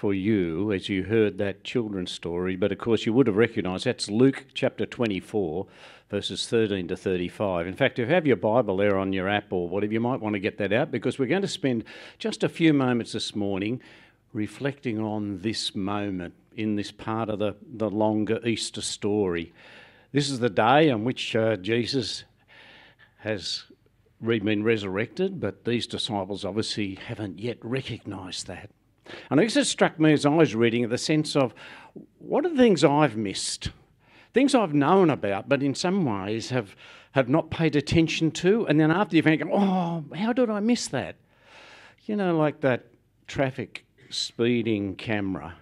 for you as you heard that children's story, but of course you would have recognised that's Luke chapter 24, verses 13 to 35. In fact, if you have your Bible there on your app or whatever, you might want to get that out because we're going to spend just a few moments this morning reflecting on this moment in this part of the, the longer Easter story. This is the day on which uh, Jesus has been resurrected, but these disciples obviously haven't yet recognised that. And I guess it struck me as I was reading the sense of what are the things I've missed? Things I've known about, but in some ways have, have not paid attention to. And then after the event, go, oh, how did I miss that? You know, like that traffic speeding camera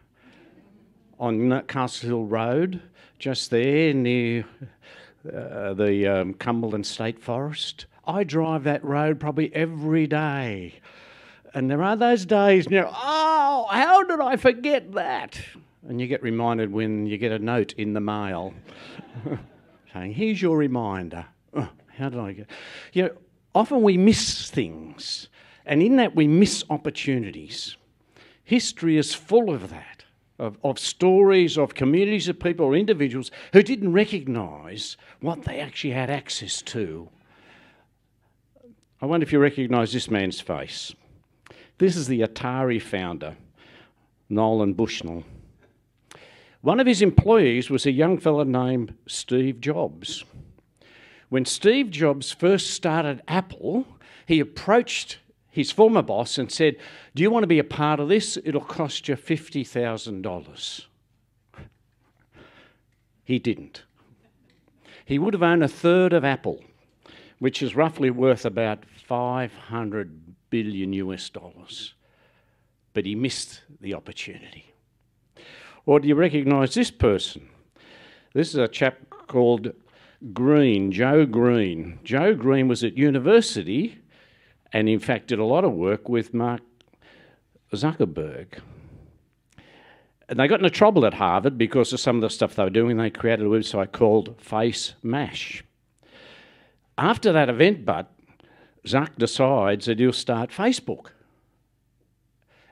on Castle Hill Road, just there near uh, the um, Cumberland State Forest. I drive that road probably every day. And there are those days, you know, oh, how did I forget that? And you get reminded when you get a note in the mail saying, here's your reminder. Oh, how did I get? You know, often we miss things, and in that we miss opportunities. History is full of that, of, of stories of communities of people or individuals who didn't recognise what they actually had access to. I wonder if you recognise this man's face. This is the Atari founder, Nolan Bushnell. One of his employees was a young fellow named Steve Jobs. When Steve Jobs first started Apple, he approached his former boss and said, Do you want to be a part of this? It'll cost you $50,000. He didn't. He would have owned a third of Apple, which is roughly worth about 500 billion US dollars. But he missed the opportunity. Or do you recognise this person? This is a chap called Green, Joe Green. Joe Green was at university and, in fact, did a lot of work with Mark Zuckerberg. And they got into trouble at Harvard because of some of the stuff they were doing. They created a website called Face Mash. After that event, but Zuck decides that he'll start Facebook.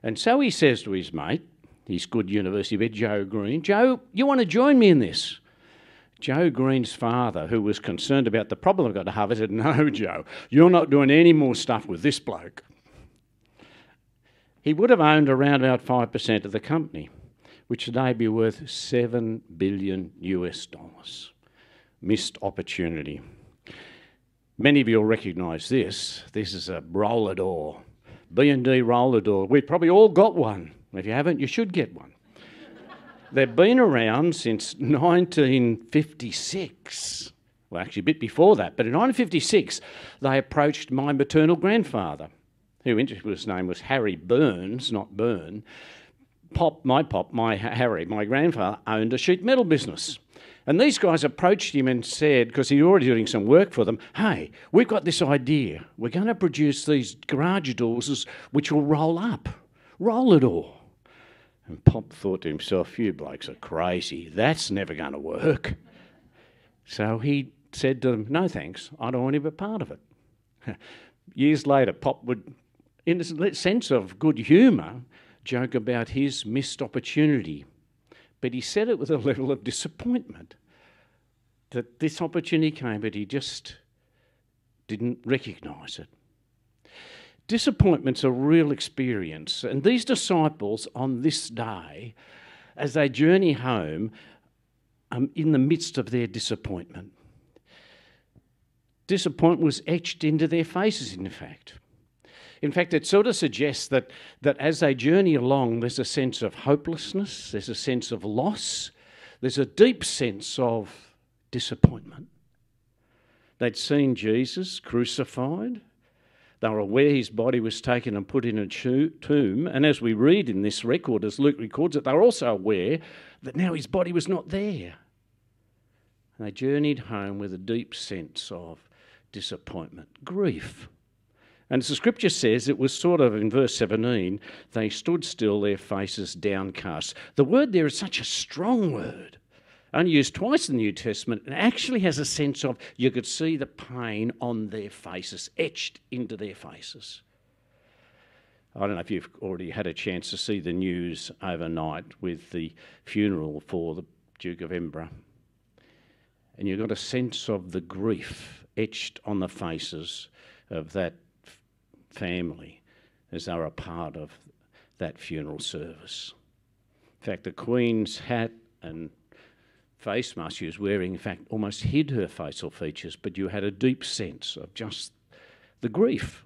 And so he says to his mate, his good university vet, Joe Green, Joe, you want to join me in this? Joe Green's father, who was concerned about the problem got to Harvard, said, No, Joe, you're not doing any more stuff with this bloke. He would have owned around about 5% of the company, which today be worth 7 billion US dollars. Missed opportunity. Many of you will recognise this. This is a roller door, B&D roller door. We've probably all got one. If you haven't, you should get one. They've been around since 1956. Well, actually, a bit before that. But in 1956, they approached my maternal grandfather, who his name was Harry Burns, not Burn. Pop, my pop, my Harry, my grandfather owned a sheet metal business. And these guys approached him and said, because he was already doing some work for them, hey, we've got this idea. We're going to produce these garage doors which will roll up. Roll it all. And Pop thought to himself, you blokes are crazy. That's never going to work. So he said to them, no thanks, I don't want to be a part of it. Years later, Pop would, in a sense of good humour, joke about his missed opportunity but he said it with a level of disappointment that this opportunity came, but he just didn't recognise it. Disappointment's a real experience, and these disciples on this day, as they journey home, um, in the midst of their disappointment. Disappointment was etched into their faces, in fact. In fact, it sort of suggests that, that as they journey along, there's a sense of hopelessness, there's a sense of loss, there's a deep sense of disappointment. They'd seen Jesus crucified, They were aware his body was taken and put in a tomb. And as we read in this record, as Luke records it, they were also aware that now his body was not there. And they journeyed home with a deep sense of disappointment, grief. And as the scripture says, it was sort of in verse 17, they stood still, their faces downcast. The word there is such a strong word, only used twice in the New Testament, and actually has a sense of you could see the pain on their faces, etched into their faces. I don't know if you've already had a chance to see the news overnight with the funeral for the Duke of Edinburgh. And you've got a sense of the grief etched on the faces of that family as they were a part of that funeral service. In fact, the Queen's hat and face mask she was wearing, in fact, almost hid her facial features, but you had a deep sense of just the grief,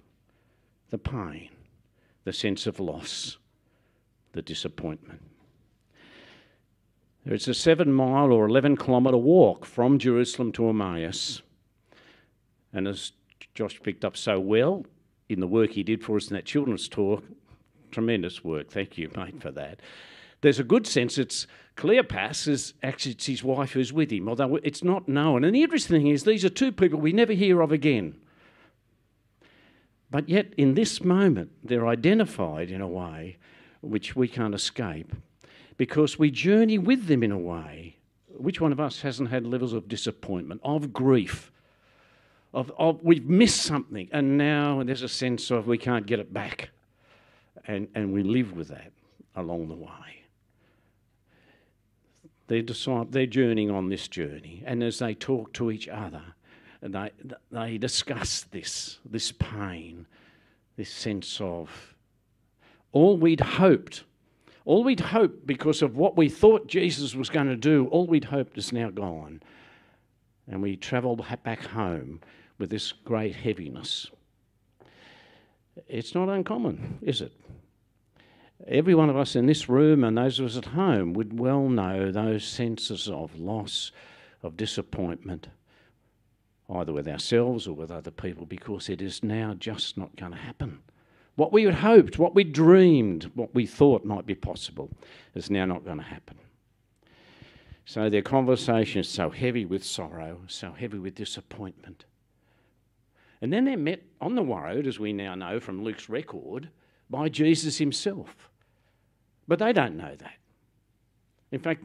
the pain, the sense of loss, the disappointment. It's a seven mile or 11 kilometre walk from Jerusalem to Emmaus. And as Josh picked up so well, in the work he did for us in that children's talk. Tremendous work. Thank you, mate, for that. There's a good sense it's Cleopas is actually it's his wife who's with him, although it's not known. And the interesting thing is these are two people we never hear of again. But yet, in this moment, they're identified in a way which we can't escape because we journey with them in a way. Which one of us hasn't had levels of disappointment, of grief, of, of we've missed something and now there's a sense of we can't get it back. And, and we live with that along the way. They're, they're journeying on this journey, and as they talk to each other, they, they discuss this, this pain, this sense of all we'd hoped, all we'd hoped because of what we thought Jesus was going to do, all we'd hoped is now gone. And we travel back home with this great heaviness. It's not uncommon, is it? Every one of us in this room and those of us at home would well know those senses of loss, of disappointment, either with ourselves or with other people, because it is now just not going to happen. What we had hoped, what we dreamed, what we thought might be possible is now not going to happen. So their conversation is so heavy with sorrow, so heavy with disappointment. And then they're met on the road, as we now know from Luke's record, by Jesus himself. But they don't know that. In fact,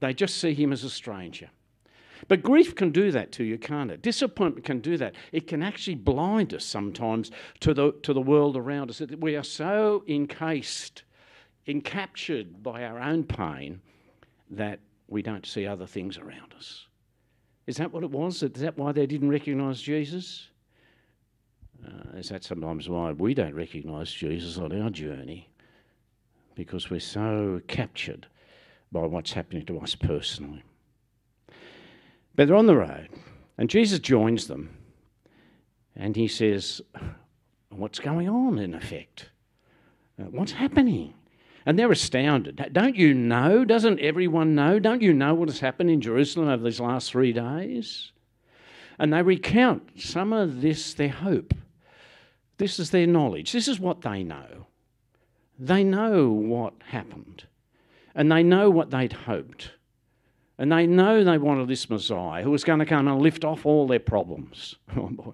they just see him as a stranger. But grief can do that to you, can't it? Disappointment can do that. It can actually blind us sometimes to the, to the world around us. We are so encased, encaptured by our own pain that we don't see other things around us. Is that what it was? Is that why they didn't recognise Jesus? Uh, is that sometimes why we don't recognise Jesus on our journey? Because we're so captured by what's happening to us personally. But they're on the road, and Jesus joins them, and he says, What's going on, in effect? Uh, what's happening? And they're astounded. Don't you know? Doesn't everyone know? Don't you know what has happened in Jerusalem over these last three days? And they recount some of this, their hope. This is their knowledge. This is what they know. They know what happened. And they know what they'd hoped. And they know they wanted this Messiah who was going to come and lift off all their problems. Oh boy.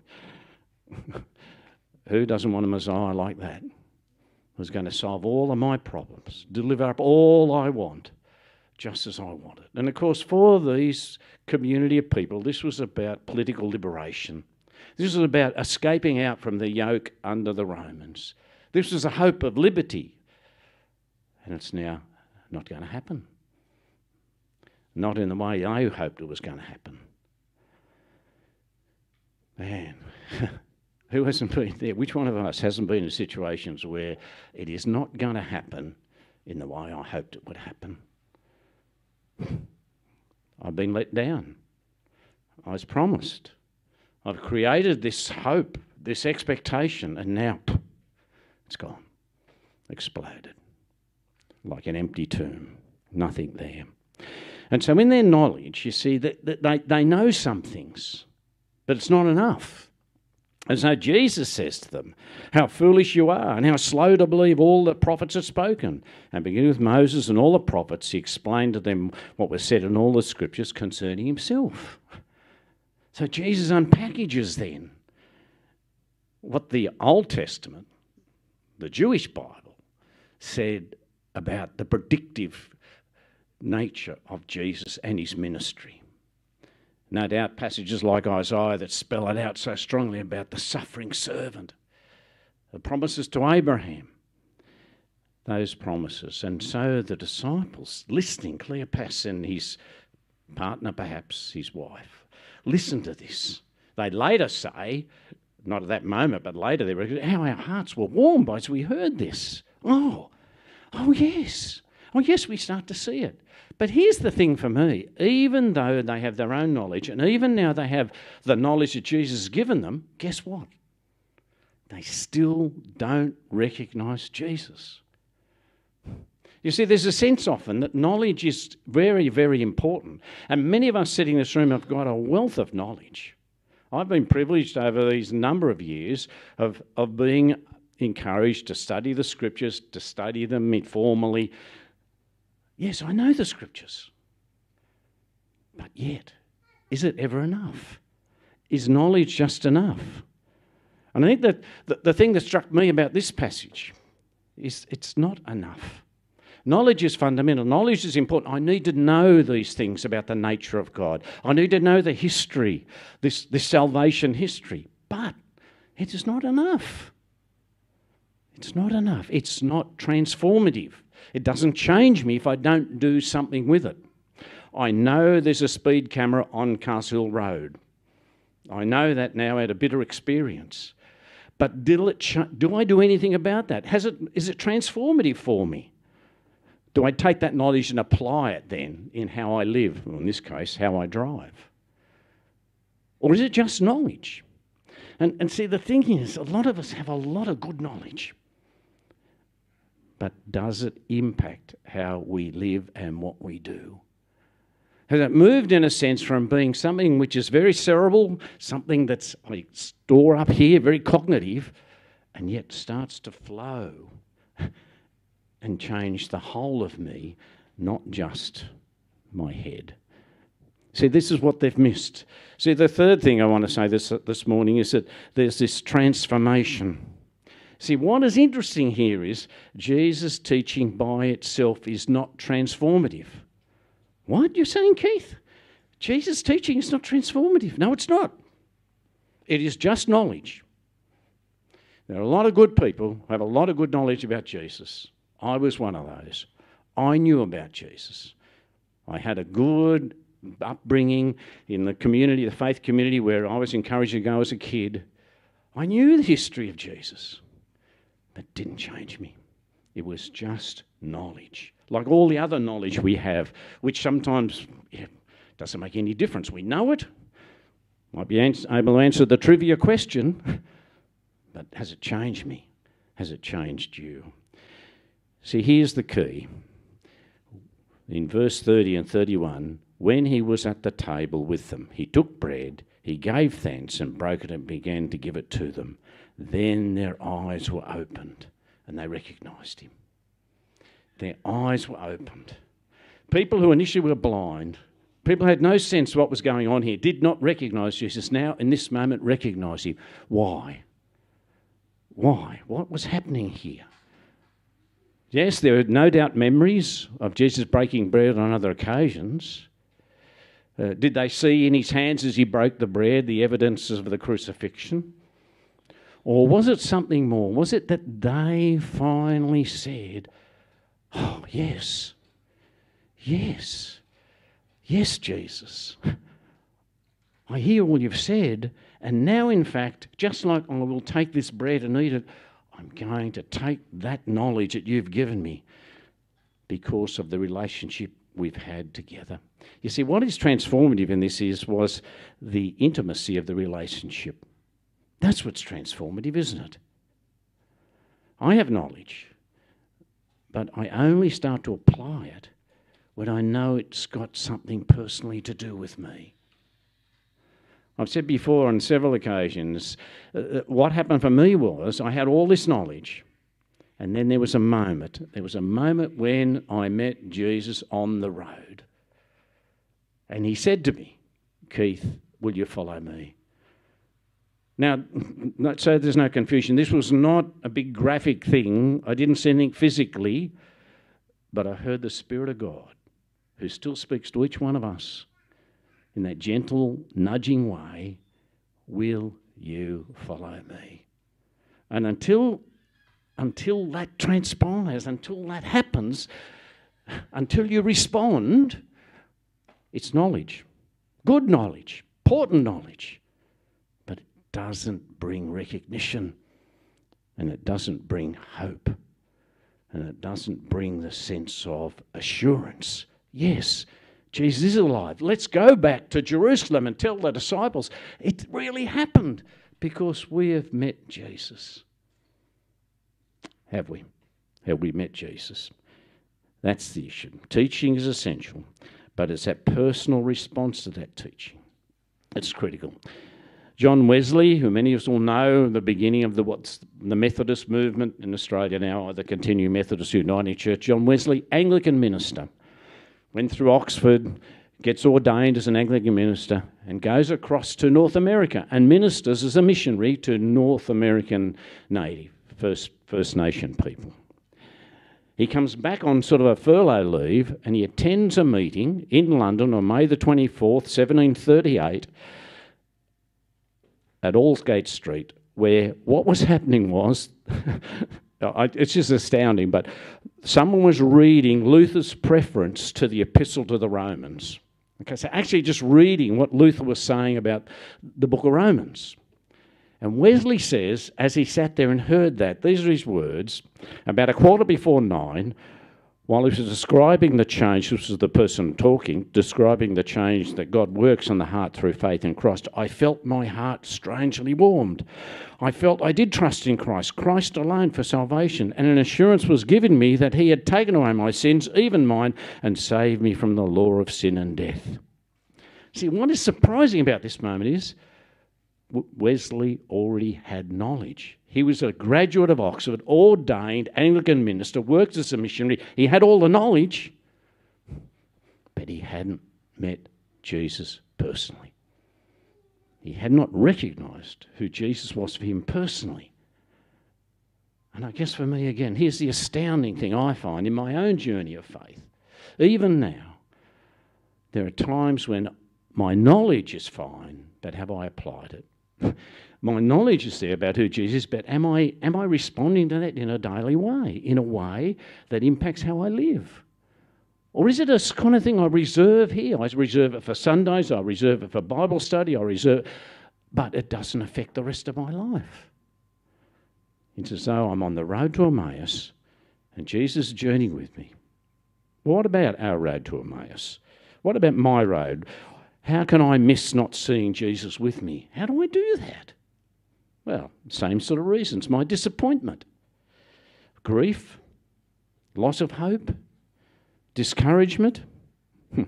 who doesn't want a Messiah like that? Who's going to solve all of my problems, deliver up all I want, just as I want it. And of course, for these community of people, this was about political liberation. This was about escaping out from the yoke under the Romans. This was a hope of liberty. And it's now not going to happen. Not in the way I hoped it was going to happen. Man, who hasn't been there? Which one of us hasn't been in situations where it is not going to happen in the way I hoped it would happen? I've been let down. I was promised. I've created this hope, this expectation, and now it's gone, exploded like an empty tomb, nothing there. And so, in their knowledge, you see that, that they, they know some things, but it's not enough. And so Jesus says to them, How foolish you are, and how slow to believe all the prophets have spoken. And beginning with Moses and all the prophets, he explained to them what was said in all the scriptures concerning himself. So Jesus unpackages then what the Old Testament, the Jewish Bible, said about the predictive nature of Jesus and his ministry. No doubt passages like Isaiah that spell it out so strongly about the suffering servant, the promises to Abraham, those promises. And so the disciples, listening, Cleopas and his partner, perhaps his wife, listen to this. They later say, not at that moment, but later, they recognize how our hearts were warmed by as we heard this. Oh, oh yes. Oh yes, we start to see it. But here's the thing for me even though they have their own knowledge, and even now they have the knowledge that Jesus has given them, guess what? They still don't recognize Jesus. You see, there's a sense often that knowledge is very, very important. And many of us sitting in this room have got a wealth of knowledge. I've been privileged over these number of years of, of being encouraged to study the scriptures, to study them informally, Yes, I know the scriptures. But yet, is it ever enough? Is knowledge just enough? And I think that the, the thing that struck me about this passage is it's not enough. Knowledge is fundamental. Knowledge is important. I need to know these things about the nature of God. I need to know the history, this, this salvation history. But it is not enough. It's not enough. It's not transformative. It doesn't change me if I don't do something with it. I know there's a speed camera on Castle Road. I know that now out of bitter experience. But do I do anything about that? Has it, is it transformative for me? Do I take that knowledge and apply it then in how I live, or in this case, how I drive? Or is it just knowledge? And, and see, the thing is, a lot of us have a lot of good knowledge but does it impact how we live and what we do? Has it moved, in a sense, from being something which is very cerebral, something that's I store up here, very cognitive, and yet starts to flow and change the whole of me, not just my head? See, this is what they've missed. See, the third thing I want to say this, this morning is that there's this transformation. See, what is interesting here is Jesus' teaching by itself is not transformative. What? You're saying, Keith? Jesus' teaching is not transformative. No, it's not. It is just knowledge. There are a lot of good people who have a lot of good knowledge about Jesus. I was one of those. I knew about Jesus. I had a good upbringing in the community, the faith community where I was encouraged to go as a kid. I knew the history of Jesus but didn't change me. It was just knowledge, like all the other knowledge we have, which sometimes yeah, doesn't make any difference. We know it, might be able to answer the trivia question, but has it changed me? Has it changed you? See, here's the key. In verse 30 and 31, when he was at the table with them, he took bread, he gave thanks and broke it and began to give it to them. Then their eyes were opened and they recognized him. Their eyes were opened. People who initially were blind, people had no sense of what was going on here, did not recognize Jesus, now in this moment recognize him. Why? Why? What was happening here? Yes, there are no doubt memories of Jesus breaking bread on other occasions. Uh, did they see in his hands as he broke the bread the evidences of the crucifixion? Or was it something more? Was it that they finally said, Oh, yes, yes, yes, Jesus. I hear all you've said, and now, in fact, just like I will take this bread and eat it, I'm going to take that knowledge that you've given me because of the relationship we've had together. You see, what is transformative in this is was the intimacy of the relationship. That's what's transformative, isn't it? I have knowledge, but I only start to apply it when I know it's got something personally to do with me. I've said before on several occasions, uh, uh, what happened for me was I had all this knowledge, and then there was a moment. There was a moment when I met Jesus on the road. And he said to me, Keith, will you follow me? Now, so there's no confusion. This was not a big graphic thing. I didn't see anything physically, but I heard the Spirit of God, who still speaks to each one of us in that gentle, nudging way Will you follow me? And until, until that transpires, until that happens, until you respond, it's knowledge. Good knowledge, important knowledge but it doesn't bring recognition and it doesn't bring hope and it doesn't bring the sense of assurance. Yes, Jesus is alive. Let's go back to Jerusalem and tell the disciples it really happened because we have met Jesus. Have we? Have we met Jesus? That's the issue. Teaching is essential, but it's that personal response to that teaching. It's critical. John Wesley, who many of us will know, the beginning of the what's the Methodist movement in Australia now, the Continuing Methodist Uniting Church. John Wesley, Anglican minister, went through Oxford, gets ordained as an Anglican minister, and goes across to North America and ministers as a missionary to North American Native First First Nation people. He comes back on sort of a furlough leave and he attends a meeting in London on May the 24th, 1738 at Aldgate Street, where what was happening was, it's just astounding, but someone was reading Luther's preface to the Epistle to the Romans. Okay, so actually just reading what Luther was saying about the book of Romans. And Wesley says, as he sat there and heard that, these are his words, about a quarter before nine, while he was describing the change, this was the person talking, describing the change that God works in the heart through faith in Christ, I felt my heart strangely warmed. I felt I did trust in Christ, Christ alone for salvation, and an assurance was given me that He had taken away my sins, even mine, and saved me from the law of sin and death. See, what is surprising about this moment is Wesley already had knowledge. He was a graduate of Oxford, ordained Anglican minister, worked as a missionary. He had all the knowledge, but he hadn't met Jesus personally. He had not recognized who Jesus was for him personally. And I guess for me, again, here's the astounding thing I find in my own journey of faith. Even now, there are times when my knowledge is fine, but have I applied it? My knowledge is there about who Jesus is, but am I, am I responding to that in a daily way, in a way that impacts how I live? Or is it a kind of thing I reserve here? I reserve it for Sundays, I reserve it for Bible study, I reserve, but it doesn't affect the rest of my life. It's as though I'm on the road to Emmaus and Jesus is journeying with me. What about our road to Emmaus? What about my road? How can I miss not seeing Jesus with me? How do I do that? Well, same sort of reasons. My disappointment, grief, loss of hope, discouragement.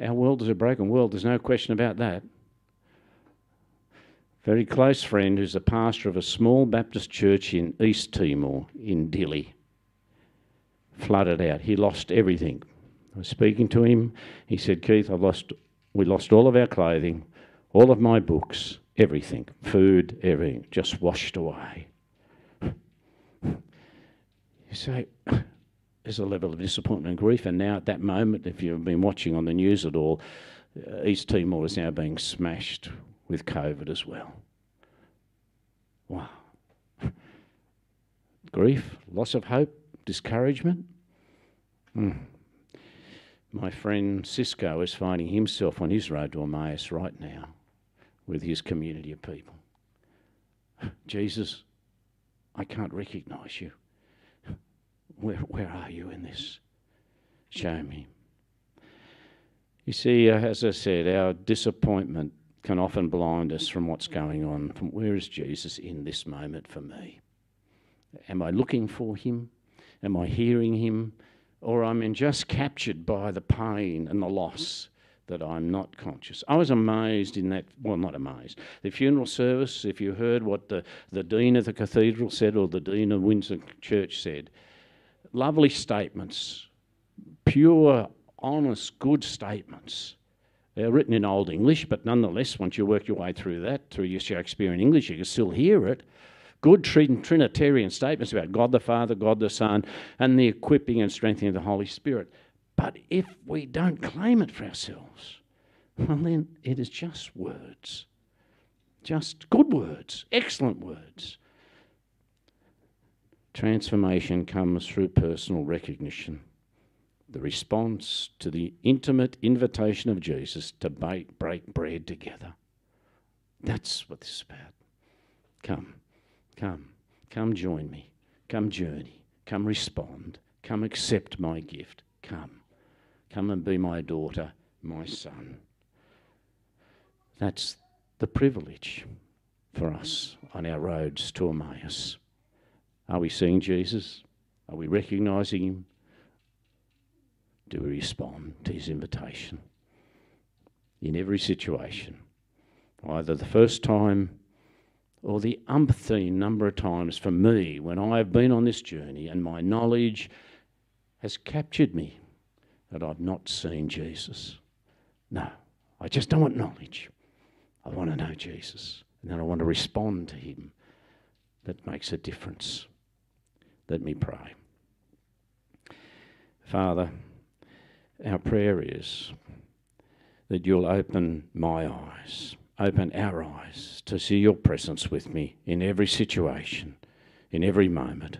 Our world is a broken world, there's no question about that. Very close friend who's a pastor of a small Baptist church in East Timor, in Dili, flooded out. He lost everything I was speaking to him. He said, Keith, I've lost, we lost all of our clothing, all of my books, everything, food, everything, just washed away. You say, there's a level of disappointment and grief, and now at that moment, if you've been watching on the news at all, uh, East Timor is now being smashed with COVID as well. Wow. Grief, loss of hope, discouragement. Mm. My friend Cisco is finding himself on his road to Emmaus right now with his community of people. Jesus, I can't recognize you. Where, where are you in this? Show me. You see, uh, as I said, our disappointment can often blind us from what's going on. From where is Jesus in this moment for me? Am I looking for him? Am I hearing him? Or I'm just captured by the pain and the loss that I'm not conscious. I was amazed in that, well, not amazed. The funeral service, if you heard what the, the Dean of the Cathedral said or the Dean of Windsor Church said, lovely statements, pure, honest, good statements. They're written in Old English, but nonetheless, once you work your way through that, through your Shakespearean English, you can still hear it. Good Trinitarian statements about God the Father, God the Son, and the equipping and strengthening of the Holy Spirit. But if we don't claim it for ourselves, well, then it is just words. Just good words, excellent words. Transformation comes through personal recognition, the response to the intimate invitation of Jesus to break, break bread together. That's what this is about. Come, come, come join me. Come journey. Come respond. Come accept my gift. Come. Come and be my daughter, my son. That's the privilege for us on our roads to Emmaus. Are we seeing Jesus? Are we recognizing him? Do we respond to his invitation? In every situation, either the first time or the umpteen number of times for me when I have been on this journey and my knowledge has captured me that I've not seen Jesus. No, I just don't want knowledge. I want to know Jesus. And then I want to respond to him. That makes a difference. Let me pray. Father, our prayer is that you'll open my eyes, open our eyes to see your presence with me in every situation, in every moment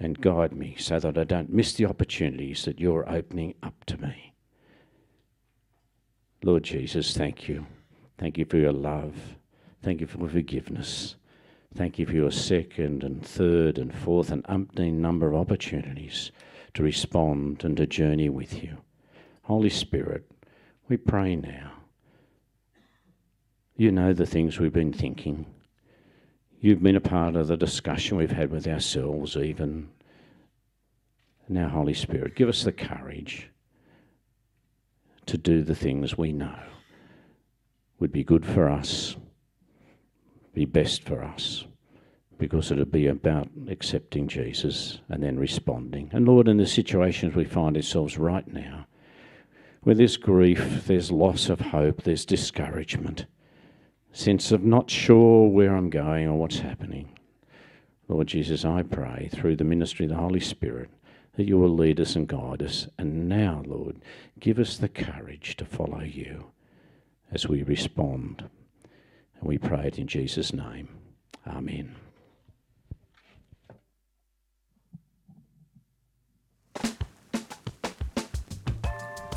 and guide me so that I don't miss the opportunities that you're opening up to me. Lord Jesus, thank you. Thank you for your love. Thank you for forgiveness. Thank you for your second and third and fourth and umpteen number of opportunities to respond and to journey with you. Holy Spirit, we pray now. You know the things we've been thinking. You've been a part of the discussion we've had with ourselves, even. Now, Holy Spirit, give us the courage to do the things we know would be good for us, be best for us, because it'll be about accepting Jesus and then responding. And Lord, in the situations we find ourselves right now, where there's grief, there's loss of hope, there's discouragement sense of not sure where I'm going or what's happening. Lord Jesus, I pray through the ministry of the Holy Spirit that you will lead us and guide us. And now, Lord, give us the courage to follow you as we respond. And we pray it in Jesus' name. Amen.